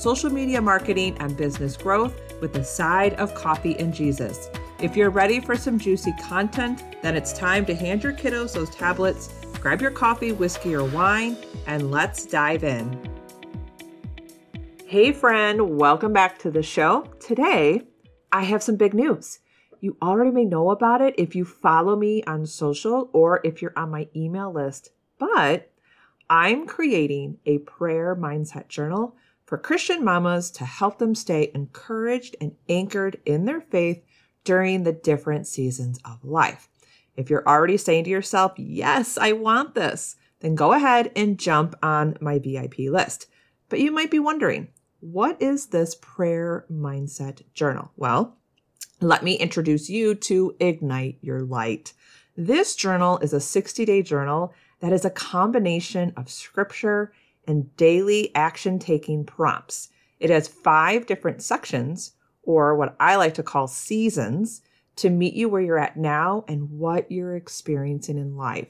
social media marketing, and business growth with a side of coffee and Jesus. If you're ready for some juicy content, then it's time to hand your kiddos those tablets, grab your coffee, whiskey, or wine, and let's dive in. Hey, friend, welcome back to the show. Today, I have some big news. You already may know about it if you follow me on social or if you're on my email list, but I'm creating a prayer mindset journal for Christian mamas to help them stay encouraged and anchored in their faith during the different seasons of life. If you're already saying to yourself, Yes, I want this, then go ahead and jump on my VIP list. But you might be wondering, what is this prayer mindset journal? Well, let me introduce you to Ignite Your Light. This journal is a 60 day journal that is a combination of scripture and daily action taking prompts. It has five different sections, or what I like to call seasons, to meet you where you're at now and what you're experiencing in life.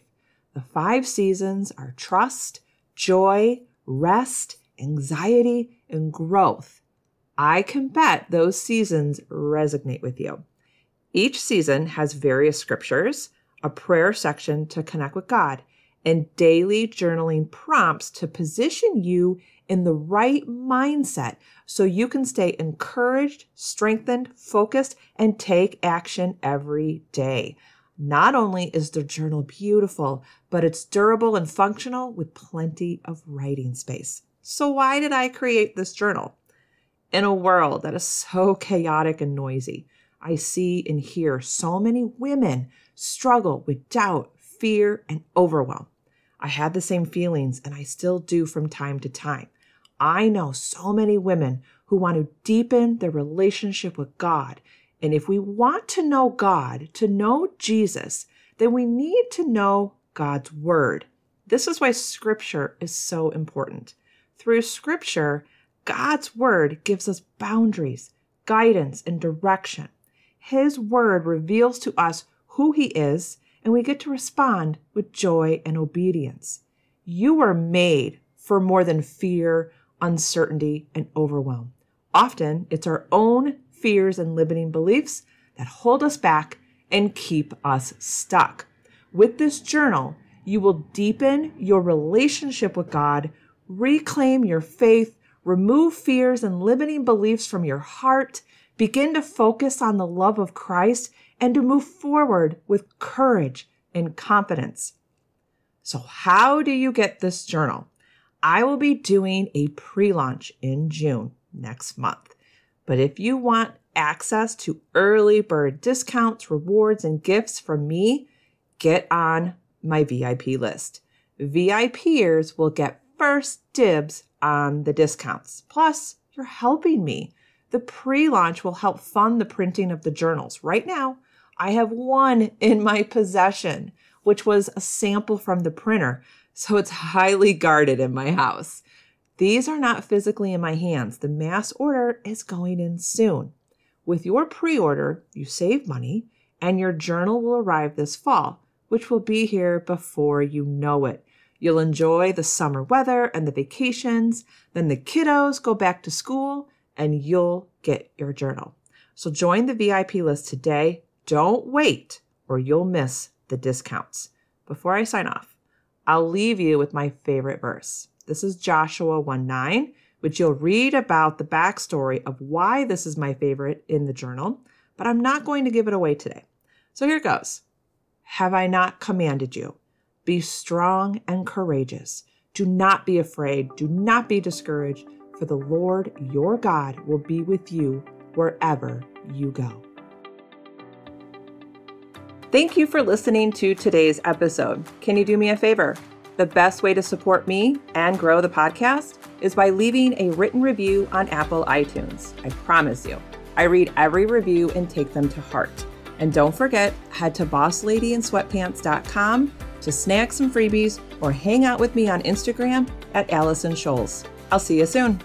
The five seasons are trust, joy, rest, anxiety, and growth. I can bet those seasons resonate with you. Each season has various scriptures, a prayer section to connect with God, and daily journaling prompts to position you in the right mindset so you can stay encouraged, strengthened, focused, and take action every day. Not only is the journal beautiful, but it's durable and functional with plenty of writing space. So, why did I create this journal? In a world that is so chaotic and noisy, I see and hear so many women struggle with doubt, fear, and overwhelm. I had the same feelings and I still do from time to time. I know so many women who want to deepen their relationship with God. And if we want to know God, to know Jesus, then we need to know God's Word. This is why Scripture is so important. Through Scripture, God's Word gives us boundaries, guidance, and direction. His Word reveals to us who He is and we get to respond with joy and obedience. You were made for more than fear, uncertainty, and overwhelm. Often it's our own fears and limiting beliefs that hold us back and keep us stuck. With this journal, you will deepen your relationship with God, reclaim your faith, remove fears and limiting beliefs from your heart, begin to focus on the love of Christ, and to move forward with courage and confidence. So, how do you get this journal? I will be doing a pre launch in June next month. But if you want access to early bird discounts, rewards, and gifts from me, get on my VIP list. VIPers will get first dibs on the discounts. Plus, you're helping me. The pre launch will help fund the printing of the journals. Right now, I have one in my possession, which was a sample from the printer, so it's highly guarded in my house. These are not physically in my hands. The mass order is going in soon. With your pre order, you save money, and your journal will arrive this fall, which will be here before you know it. You'll enjoy the summer weather and the vacations, then the kiddos go back to school, and you'll get your journal. So join the VIP list today don't wait or you'll miss the discounts. Before I sign off, I'll leave you with my favorite verse. This is Joshua 1 9, which you'll read about the backstory of why this is my favorite in the journal, but I'm not going to give it away today. So here it goes Have I not commanded you? Be strong and courageous. Do not be afraid. Do not be discouraged, for the Lord your God will be with you wherever you go. Thank you for listening to today's episode. Can you do me a favor? The best way to support me and grow the podcast is by leaving a written review on Apple iTunes. I promise you, I read every review and take them to heart. And don't forget, head to bossladyinsweatpants.com to snag some freebies or hang out with me on Instagram at Allison Scholes. I'll see you soon.